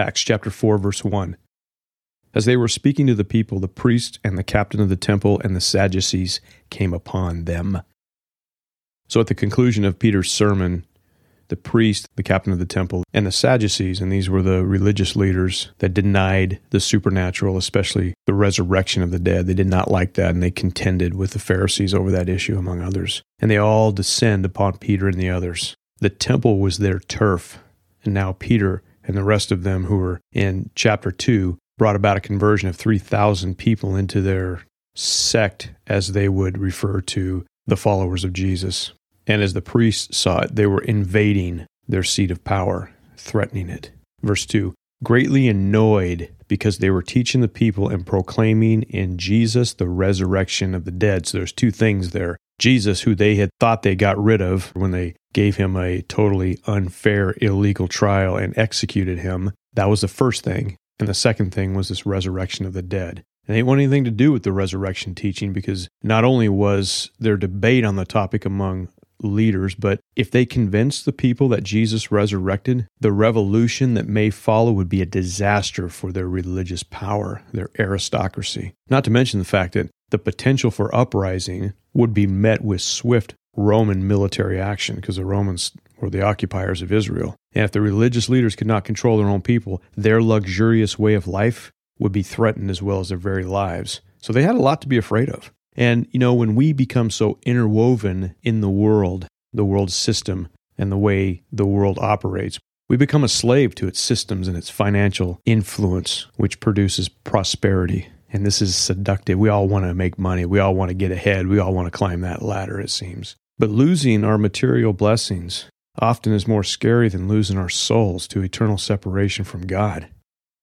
Acts chapter 4, verse 1. As they were speaking to the people, the priest and the captain of the temple and the Sadducees came upon them. So at the conclusion of Peter's sermon, the priest, the captain of the temple, and the Sadducees, and these were the religious leaders that denied the supernatural, especially the resurrection of the dead. They did not like that, and they contended with the Pharisees over that issue, among others. And they all descend upon Peter and the others. The temple was their turf, and now Peter and the rest of them who were in chapter 2 brought about a conversion of 3,000 people into their sect, as they would refer to the followers of Jesus. And as the priests saw it, they were invading their seat of power, threatening it. Verse 2 Greatly annoyed because they were teaching the people and proclaiming in Jesus the resurrection of the dead. So there's two things there. Jesus, who they had thought they got rid of when they gave him a totally unfair, illegal trial and executed him. That was the first thing. And the second thing was this resurrection of the dead. And they didn't want anything to do with the resurrection teaching because not only was there debate on the topic among leaders, but if they convinced the people that Jesus resurrected, the revolution that may follow would be a disaster for their religious power, their aristocracy. Not to mention the fact that the potential for uprising would be met with swift Roman military action because the Romans were the occupiers of Israel. And if the religious leaders could not control their own people, their luxurious way of life would be threatened as well as their very lives. So they had a lot to be afraid of. And, you know, when we become so interwoven in the world, the world system, and the way the world operates, we become a slave to its systems and its financial influence, which produces prosperity. And this is seductive. We all want to make money. We all want to get ahead. We all want to climb that ladder, it seems. But losing our material blessings often is more scary than losing our souls to eternal separation from God.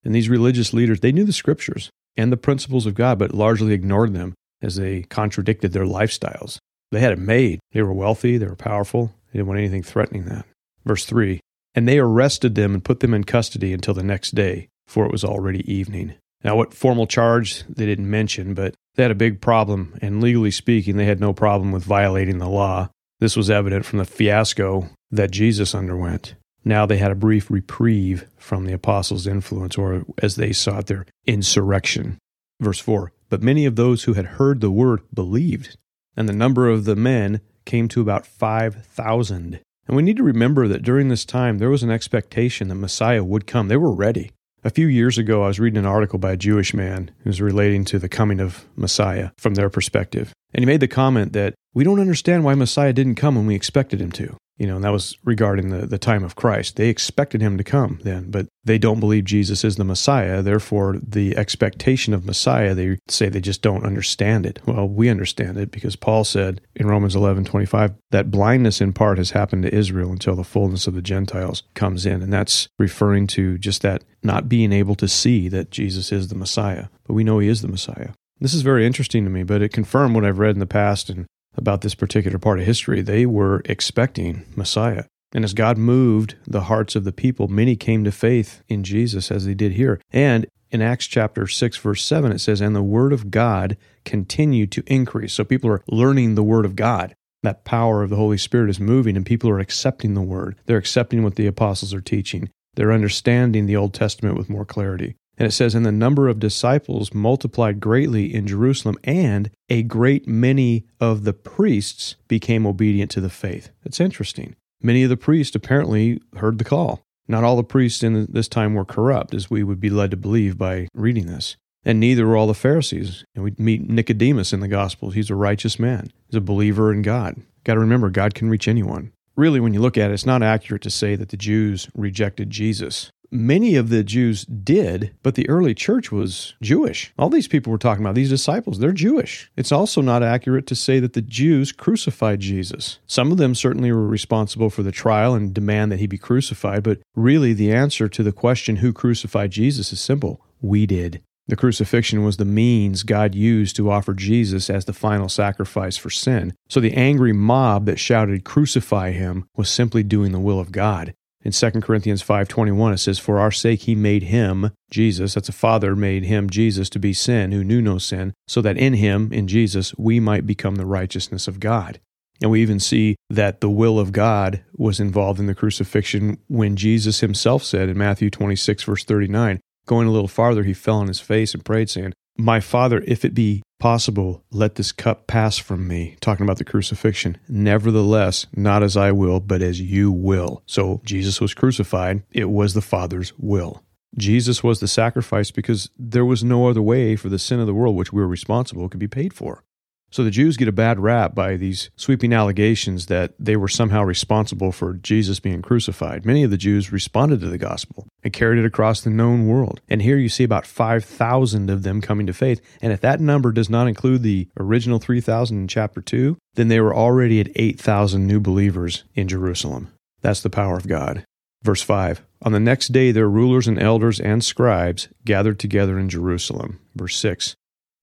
And these religious leaders, they knew the scriptures and the principles of God, but largely ignored them as they contradicted their lifestyles. They had it made. They were wealthy, they were powerful, they didn't want anything threatening that. Verse 3 And they arrested them and put them in custody until the next day, for it was already evening. Now, what formal charge they didn't mention, but they had a big problem, and legally speaking, they had no problem with violating the law. This was evident from the fiasco that Jesus underwent. Now they had a brief reprieve from the apostles' influence, or as they saw it, their insurrection. Verse 4 But many of those who had heard the word believed, and the number of the men came to about 5,000. And we need to remember that during this time there was an expectation that Messiah would come. They were ready. A few years ago, I was reading an article by a Jewish man who was relating to the coming of Messiah from their perspective. And he made the comment that we don't understand why Messiah didn't come when we expected him to. You know, and that was regarding the, the time of Christ. They expected him to come then, but they don't believe Jesus is the Messiah. Therefore, the expectation of Messiah, they say they just don't understand it. Well, we understand it because Paul said in Romans 11 25 that blindness in part has happened to Israel until the fullness of the Gentiles comes in. And that's referring to just that not being able to see that Jesus is the Messiah. But we know he is the Messiah. This is very interesting to me, but it confirmed what I've read in the past and about this particular part of history. They were expecting Messiah. And as God moved the hearts of the people, many came to faith in Jesus as they did here. And in Acts chapter 6, verse 7, it says, And the word of God continued to increase. So people are learning the word of God. That power of the Holy Spirit is moving, and people are accepting the word. They're accepting what the apostles are teaching. They're understanding the Old Testament with more clarity. And it says, And the number of disciples multiplied greatly in Jerusalem, and a great many of the priests became obedient to the faith. It's interesting. Many of the priests apparently heard the call. Not all the priests in this time were corrupt, as we would be led to believe by reading this. And neither were all the Pharisees. And we meet Nicodemus in the Gospels. He's a righteous man, he's a believer in God. Got to remember, God can reach anyone. Really, when you look at it, it's not accurate to say that the Jews rejected Jesus. Many of the Jews did, but the early church was Jewish. All these people we're talking about, these disciples, they're Jewish. It's also not accurate to say that the Jews crucified Jesus. Some of them certainly were responsible for the trial and demand that he be crucified, but really the answer to the question who crucified Jesus is simple we did. The crucifixion was the means God used to offer Jesus as the final sacrifice for sin. So the angry mob that shouted, Crucify him, was simply doing the will of God. In 2 Corinthians 5:21 it says for our sake he made him Jesus that's a father made him Jesus to be sin who knew no sin so that in him in Jesus we might become the righteousness of God. And we even see that the will of God was involved in the crucifixion when Jesus himself said in Matthew 26, verse 39, going a little farther, he fell on his face and prayed, saying, My Father, if it be possible, let this cup pass from me. Talking about the crucifixion. Nevertheless, not as I will, but as you will. So Jesus was crucified. It was the Father's will. Jesus was the sacrifice because there was no other way for the sin of the world, which we were responsible, could be paid for. So the Jews get a bad rap by these sweeping allegations that they were somehow responsible for Jesus being crucified. Many of the Jews responded to the gospel and carried it across the known world. And here you see about 5,000 of them coming to faith. And if that number does not include the original 3,000 in chapter 2, then they were already at 8,000 new believers in Jerusalem. That's the power of God. Verse 5 On the next day, their rulers and elders and scribes gathered together in Jerusalem. Verse 6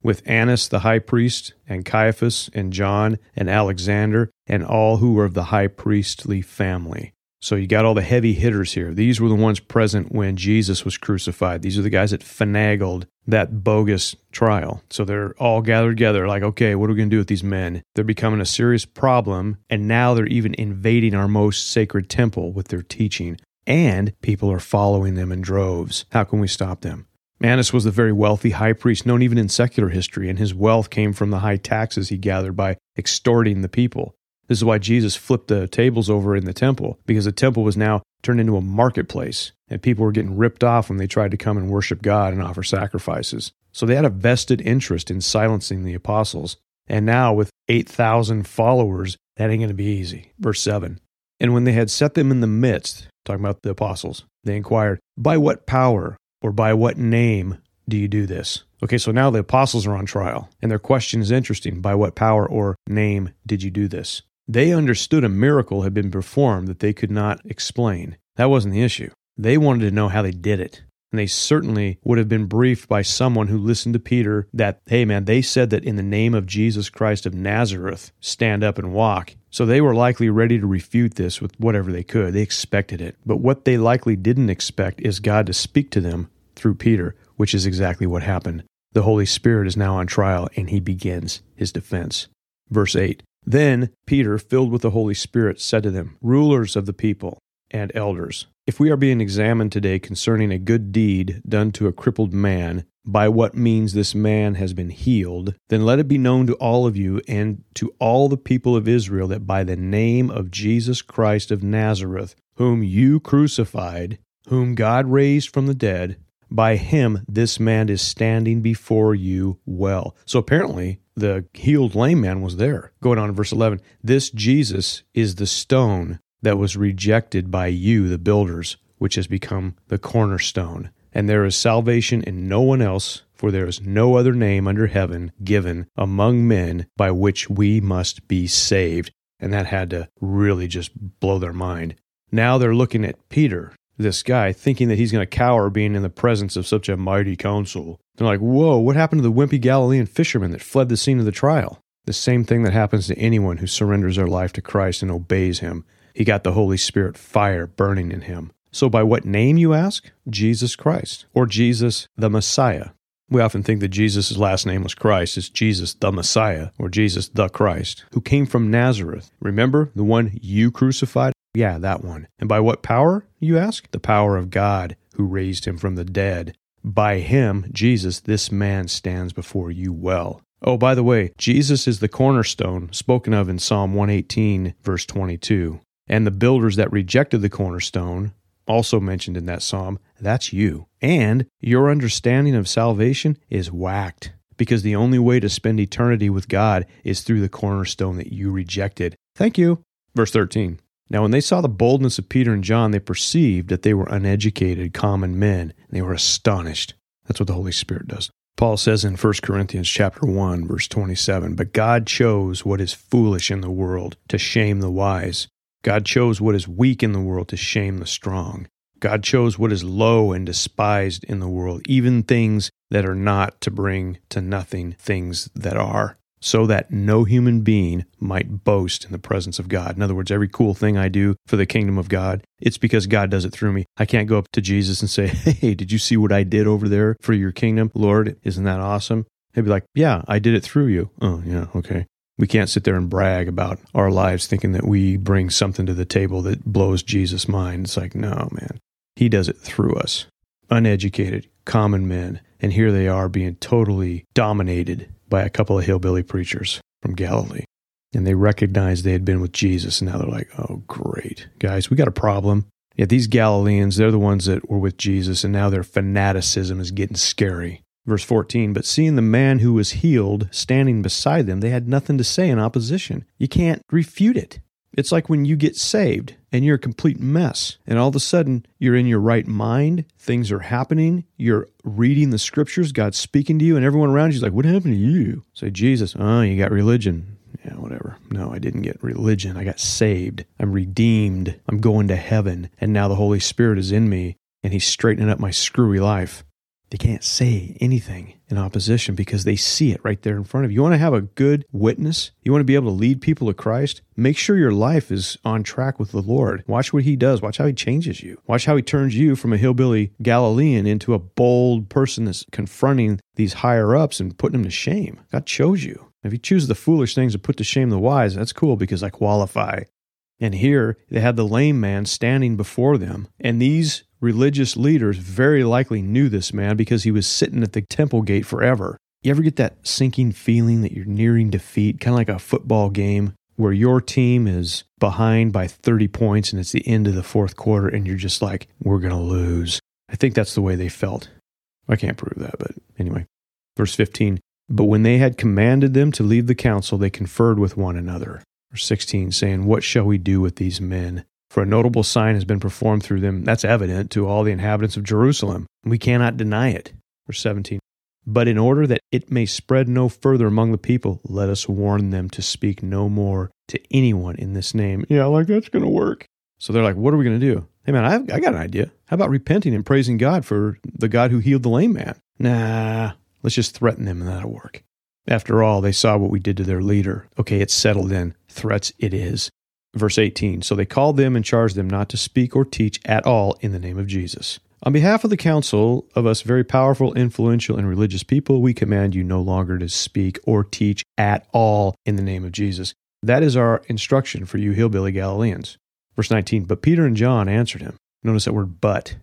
With Annas the high priest, and Caiaphas, and John, and Alexander, and all who were of the high priestly family. So you got all the heavy hitters here. These were the ones present when Jesus was crucified. These are the guys that finagled that bogus trial. So they're all gathered together, like, okay, what are we going to do with these men? They're becoming a serious problem, and now they're even invading our most sacred temple with their teaching, and people are following them in droves. How can we stop them? Annas was the very wealthy high priest, known even in secular history, and his wealth came from the high taxes he gathered by extorting the people. This is why Jesus flipped the tables over in the temple, because the temple was now turned into a marketplace, and people were getting ripped off when they tried to come and worship God and offer sacrifices. So they had a vested interest in silencing the apostles. And now, with 8,000 followers, that ain't going to be easy. Verse 7 And when they had set them in the midst, talking about the apostles, they inquired, By what power or by what name do you do this? Okay, so now the apostles are on trial, and their question is interesting. By what power or name did you do this? They understood a miracle had been performed that they could not explain. That wasn't the issue. They wanted to know how they did it. And they certainly would have been briefed by someone who listened to Peter that, hey man, they said that in the name of Jesus Christ of Nazareth, stand up and walk. So they were likely ready to refute this with whatever they could. They expected it. But what they likely didn't expect is God to speak to them through Peter, which is exactly what happened. The Holy Spirit is now on trial and he begins his defense. Verse 8 then Peter, filled with the Holy Spirit, said to them, Rulers of the people and elders, if we are being examined today concerning a good deed done to a crippled man, by what means this man has been healed, then let it be known to all of you and to all the people of Israel that by the name of Jesus Christ of Nazareth, whom you crucified, whom God raised from the dead, by him this man is standing before you well. So apparently, the healed lame man was there. Going on in verse 11, this Jesus is the stone that was rejected by you, the builders, which has become the cornerstone. And there is salvation in no one else, for there is no other name under heaven given among men by which we must be saved. And that had to really just blow their mind. Now they're looking at Peter, this guy, thinking that he's going to cower being in the presence of such a mighty council. They're like, whoa, what happened to the wimpy Galilean fisherman that fled the scene of the trial? The same thing that happens to anyone who surrenders their life to Christ and obeys him. He got the Holy Spirit fire burning in him. So, by what name, you ask? Jesus Christ, or Jesus the Messiah. We often think that Jesus' last name was Christ. It's Jesus the Messiah, or Jesus the Christ, who came from Nazareth. Remember, the one you crucified? Yeah, that one. And by what power, you ask? The power of God, who raised him from the dead. By him, Jesus, this man stands before you well. Oh, by the way, Jesus is the cornerstone spoken of in Psalm 118, verse 22. And the builders that rejected the cornerstone, also mentioned in that psalm, that's you. And your understanding of salvation is whacked because the only way to spend eternity with God is through the cornerstone that you rejected. Thank you. Verse 13. Now, when they saw the boldness of Peter and John, they perceived that they were uneducated, common men, and they were astonished. That's what the Holy Spirit does. Paul says in 1 Corinthians chapter 1 verse 27, "But God chose what is foolish in the world to shame the wise. God chose what is weak in the world to shame the strong. God chose what is low and despised in the world, even things that are not to bring to nothing things that are, so that no human being might boast in the presence of God. In other words, every cool thing I do for the kingdom of God, it's because God does it through me. I can't go up to Jesus and say, Hey, did you see what I did over there for your kingdom? Lord, isn't that awesome? He'd be like, Yeah, I did it through you. Oh, yeah, okay. We can't sit there and brag about our lives thinking that we bring something to the table that blows Jesus' mind. It's like, no, man. He does it through us. Uneducated, common men. And here they are being totally dominated by a couple of hillbilly preachers from Galilee. And they recognized they had been with Jesus. And now they're like, oh, great. Guys, we got a problem. Yeah, these Galileans, they're the ones that were with Jesus, and now their fanaticism is getting scary. Verse 14, but seeing the man who was healed standing beside them, they had nothing to say in opposition. You can't refute it. It's like when you get saved and you're a complete mess, and all of a sudden you're in your right mind, things are happening, you're reading the scriptures, God's speaking to you, and everyone around you is like, What happened to you? Say, Jesus, oh, you got religion. Yeah, whatever. No, I didn't get religion. I got saved. I'm redeemed. I'm going to heaven. And now the Holy Spirit is in me, and He's straightening up my screwy life. They can't say anything in opposition because they see it right there in front of you. You want to have a good witness? You want to be able to lead people to Christ? Make sure your life is on track with the Lord. Watch what He does. Watch how He changes you. Watch how He turns you from a hillbilly Galilean into a bold person that's confronting these higher ups and putting them to shame. God chose you. If you choose the foolish things to put to shame the wise, that's cool because I qualify. And here they had the lame man standing before them. And these religious leaders very likely knew this man because he was sitting at the temple gate forever. You ever get that sinking feeling that you're nearing defeat, kind of like a football game where your team is behind by 30 points and it's the end of the fourth quarter and you're just like, we're going to lose? I think that's the way they felt. I can't prove that, but anyway. Verse 15 But when they had commanded them to leave the council, they conferred with one another. Verse 16, saying, What shall we do with these men? For a notable sign has been performed through them. That's evident to all the inhabitants of Jerusalem. We cannot deny it. Verse 17. But in order that it may spread no further among the people, let us warn them to speak no more to anyone in this name. Yeah, like that's going to work. So they're like, what are we going to do? Hey, man, I've, I got an idea. How about repenting and praising God for the God who healed the lame man? Nah, let's just threaten them and that'll work. After all, they saw what we did to their leader. Okay, it's settled in. Threats it is. Verse 18 So they called them and charged them not to speak or teach at all in the name of Jesus. On behalf of the council of us very powerful, influential, and religious people, we command you no longer to speak or teach at all in the name of Jesus. That is our instruction for you hillbilly Galileans. Verse 19 But Peter and John answered him. Notice that word but.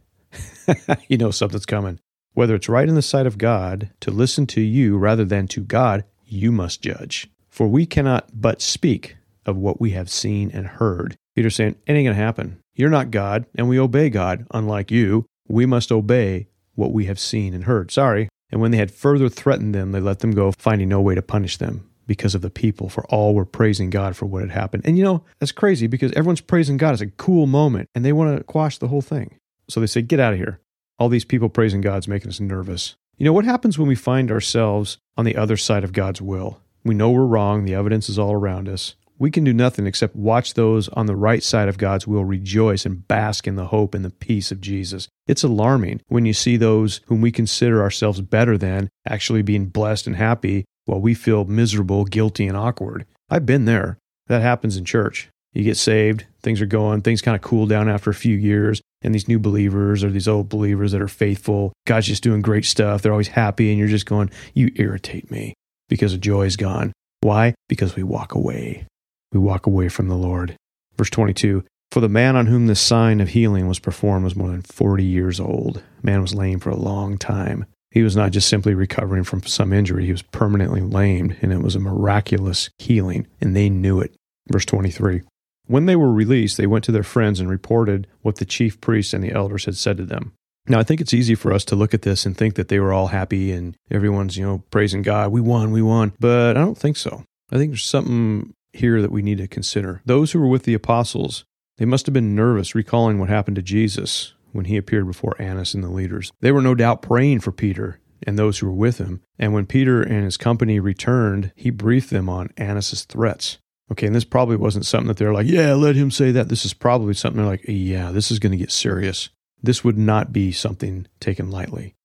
you know something's coming. Whether it's right in the sight of God to listen to you rather than to God, you must judge. For we cannot but speak of what we have seen and heard. Peter's saying, It ain't going to happen. You're not God, and we obey God. Unlike you, we must obey what we have seen and heard. Sorry. And when they had further threatened them, they let them go, finding no way to punish them because of the people, for all were praising God for what had happened. And you know, that's crazy because everyone's praising God. It's a cool moment, and they want to quash the whole thing. So they say, Get out of here. All these people praising God's making us nervous. You know, what happens when we find ourselves on the other side of God's will? We know we're wrong, the evidence is all around us we can do nothing except watch those on the right side of God's will rejoice and bask in the hope and the peace of Jesus. It's alarming when you see those whom we consider ourselves better than actually being blessed and happy while we feel miserable, guilty, and awkward. I've been there. That happens in church. You get saved, things are going, things kind of cool down after a few years, and these new believers or these old believers that are faithful, God's just doing great stuff. They're always happy, and you're just going, You irritate me because the joy is gone. Why? Because we walk away we walk away from the Lord. Verse 22 For the man on whom this sign of healing was performed was more than 40 years old. Man was lame for a long time. He was not just simply recovering from some injury, he was permanently lamed, and it was a miraculous healing, and they knew it. Verse 23 When they were released, they went to their friends and reported what the chief priests and the elders had said to them. Now, I think it's easy for us to look at this and think that they were all happy and everyone's, you know, praising God. We won, we won. But I don't think so. I think there's something here that we need to consider. Those who were with the apostles, they must have been nervous recalling what happened to Jesus when he appeared before Annas and the leaders. They were no doubt praying for Peter and those who were with him. And when Peter and his company returned, he briefed them on Annas's threats. Okay, and this probably wasn't something that they're like, yeah, let him say that. This is probably something they're like, yeah, this is going to get serious. This would not be something taken lightly.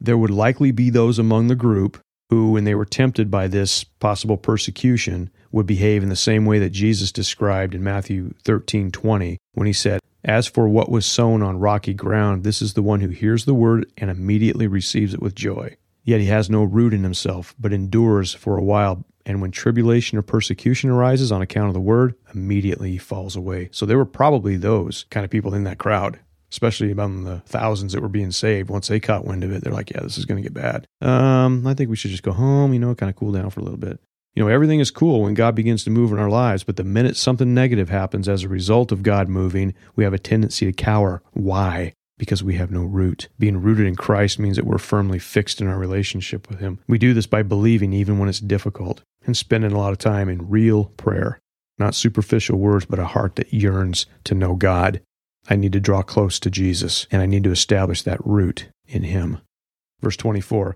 There would likely be those among the group who, when they were tempted by this possible persecution, would behave in the same way that Jesus described in Matthew 13:20 when he said, "As for what was sown on rocky ground, this is the one who hears the word and immediately receives it with joy. Yet he has no root in himself, but endures for a while. And when tribulation or persecution arises on account of the word, immediately he falls away. So there were probably those kind of people in that crowd especially among the thousands that were being saved. Once they caught wind of it, they're like, yeah, this is going to get bad. Um, I think we should just go home, you know, kind of cool down for a little bit. You know, everything is cool when God begins to move in our lives, but the minute something negative happens as a result of God moving, we have a tendency to cower. Why? Because we have no root. Being rooted in Christ means that we're firmly fixed in our relationship with Him. We do this by believing even when it's difficult and spending a lot of time in real prayer. Not superficial words, but a heart that yearns to know God. I need to draw close to Jesus, and I need to establish that root in Him. Verse 24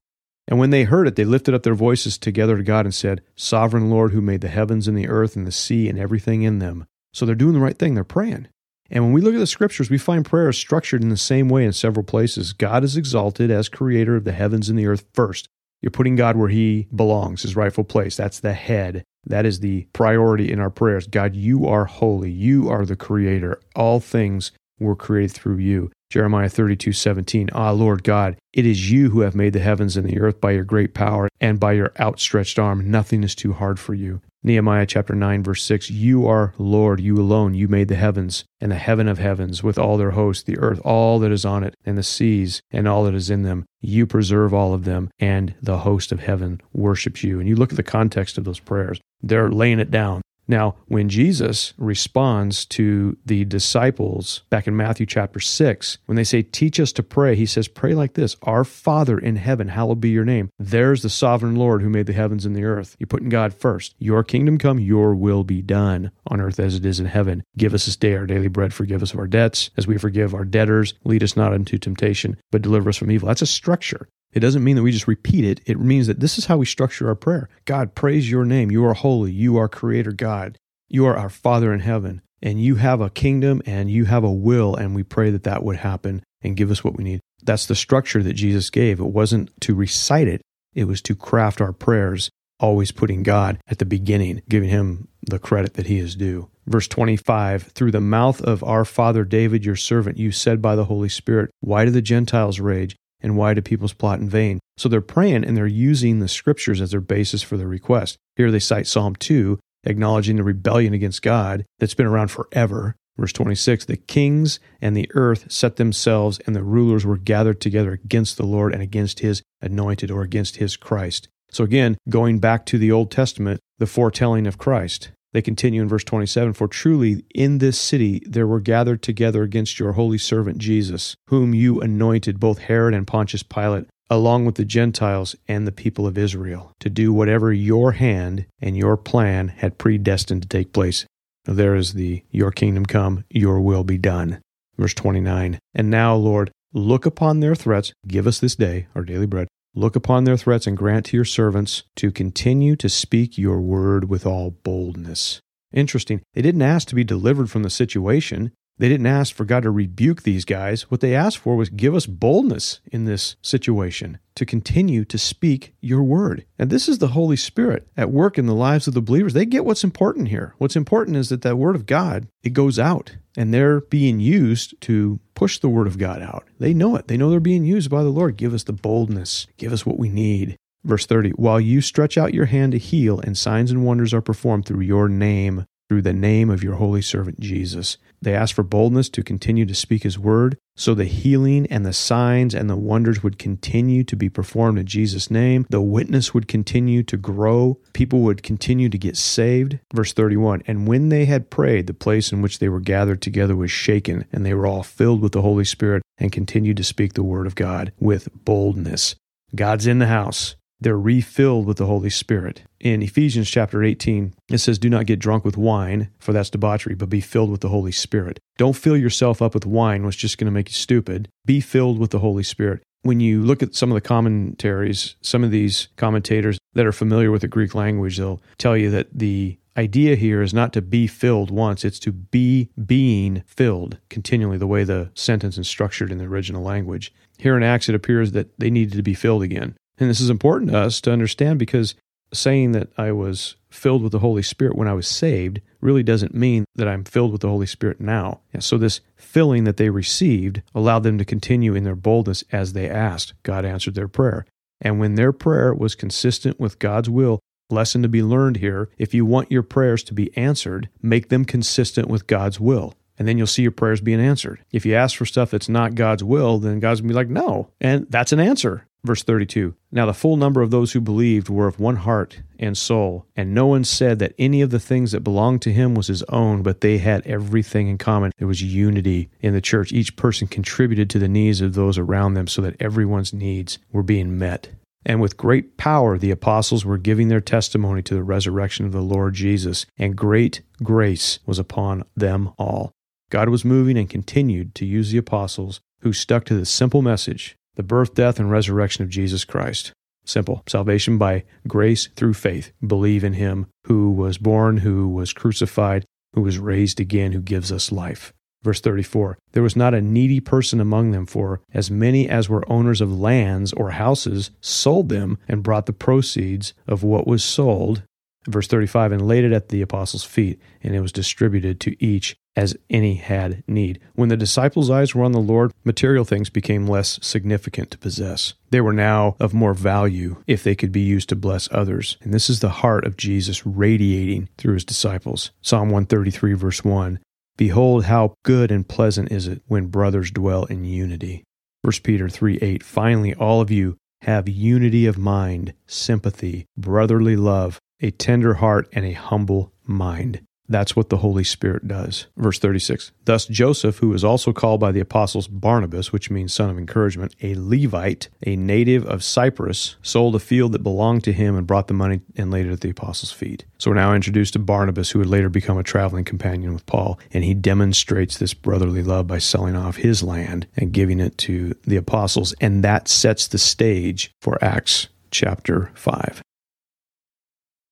and when they heard it, they lifted up their voices together to God and said, Sovereign Lord, who made the heavens and the earth and the sea and everything in them. So they're doing the right thing. They're praying. And when we look at the scriptures, we find prayer is structured in the same way in several places. God is exalted as creator of the heavens and the earth first. You're putting God where he belongs, his rightful place. That's the head. That is the priority in our prayers. God, you are holy. You are the creator. All things were created through you. Jeremiah 32, 17. Ah, Lord God, it is you who have made the heavens and the earth by your great power and by your outstretched arm. Nothing is too hard for you. Nehemiah chapter 9, verse 6 You are Lord, you alone. You made the heavens and the heaven of heavens with all their hosts, the earth, all that is on it, and the seas and all that is in them. You preserve all of them, and the host of heaven worships you. And you look at the context of those prayers, they're laying it down. Now, when Jesus responds to the disciples back in Matthew chapter 6, when they say, Teach us to pray, he says, Pray like this Our Father in heaven, hallowed be your name. There's the sovereign Lord who made the heavens and the earth. You're putting God first. Your kingdom come, your will be done on earth as it is in heaven. Give us this day our daily bread. Forgive us of our debts as we forgive our debtors. Lead us not into temptation, but deliver us from evil. That's a structure. It doesn't mean that we just repeat it. It means that this is how we structure our prayer. God, praise your name. You are holy. You are creator God. You are our Father in heaven. And you have a kingdom and you have a will. And we pray that that would happen and give us what we need. That's the structure that Jesus gave. It wasn't to recite it, it was to craft our prayers, always putting God at the beginning, giving him the credit that he is due. Verse 25 Through the mouth of our father David, your servant, you said by the Holy Spirit, Why do the Gentiles rage? And why do people's plot in vain? So they're praying and they're using the scriptures as their basis for their request. Here they cite Psalm 2, acknowledging the rebellion against God that's been around forever. Verse 26 The kings and the earth set themselves, and the rulers were gathered together against the Lord and against his anointed or against his Christ. So again, going back to the Old Testament, the foretelling of Christ. They continue in verse 27 For truly in this city there were gathered together against your holy servant Jesus, whom you anointed, both Herod and Pontius Pilate, along with the Gentiles and the people of Israel, to do whatever your hand and your plan had predestined to take place. Now there is the Your kingdom come, your will be done. Verse 29 And now, Lord, look upon their threats, give us this day our daily bread, Look upon their threats and grant to your servants to continue to speak your word with all boldness. Interesting. They didn't ask to be delivered from the situation. They didn't ask for God to rebuke these guys. What they asked for was give us boldness in this situation to continue to speak your word. And this is the Holy Spirit at work in the lives of the believers. They get what's important here. What's important is that that word of God, it goes out and they're being used to push the word of God out. They know it. They know they're being used by the Lord. Give us the boldness. Give us what we need. Verse 30 While you stretch out your hand to heal, and signs and wonders are performed through your name, through the name of your holy servant Jesus. They asked for boldness to continue to speak his word, so the healing and the signs and the wonders would continue to be performed in Jesus' name. The witness would continue to grow. People would continue to get saved. Verse 31 And when they had prayed, the place in which they were gathered together was shaken, and they were all filled with the Holy Spirit and continued to speak the word of God with boldness. God's in the house they're refilled with the Holy Spirit. In Ephesians chapter 18, it says, Do not get drunk with wine, for that's debauchery, but be filled with the Holy Spirit. Don't fill yourself up with wine, which is just going to make you stupid. Be filled with the Holy Spirit. When you look at some of the commentaries, some of these commentators that are familiar with the Greek language, they'll tell you that the idea here is not to be filled once, it's to be being filled continually, the way the sentence is structured in the original language. Here in Acts, it appears that they needed to be filled again. And this is important to us to understand because saying that I was filled with the Holy Spirit when I was saved really doesn't mean that I'm filled with the Holy Spirit now. so, this filling that they received allowed them to continue in their boldness as they asked. God answered their prayer. And when their prayer was consistent with God's will, Lesson to be learned here if you want your prayers to be answered, make them consistent with God's will. And then you'll see your prayers being answered. If you ask for stuff that's not God's will, then God's gonna be like, no. And that's an answer. Verse 32 Now the full number of those who believed were of one heart and soul, and no one said that any of the things that belonged to him was his own, but they had everything in common. There was unity in the church. Each person contributed to the needs of those around them so that everyone's needs were being met. And with great power, the apostles were giving their testimony to the resurrection of the Lord Jesus, and great grace was upon them all. God was moving and continued to use the apostles who stuck to the simple message the birth, death, and resurrection of Jesus Christ. Simple. Salvation by grace through faith. Believe in him who was born, who was crucified, who was raised again, who gives us life. Verse 34 There was not a needy person among them, for as many as were owners of lands or houses sold them and brought the proceeds of what was sold. Verse 35 And laid it at the apostles' feet, and it was distributed to each as any had need. When the disciples' eyes were on the Lord, material things became less significant to possess. They were now of more value if they could be used to bless others. And this is the heart of Jesus radiating through his disciples. Psalm 133, verse 1 Behold, how good and pleasant is it when brothers dwell in unity. 1 Peter 3 8 Finally, all of you have unity of mind, sympathy, brotherly love, a tender heart, and a humble mind. That's what the Holy Spirit does. Verse 36 Thus Joseph, who is also called by the apostles Barnabas, which means son of encouragement, a Levite, a native of Cyprus, sold a field that belonged to him and brought the money and laid it at the apostles' feet. So we're now introduced to Barnabas, who would later become a traveling companion with Paul, and he demonstrates this brotherly love by selling off his land and giving it to the apostles, and that sets the stage for Acts chapter 5.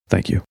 Thank you.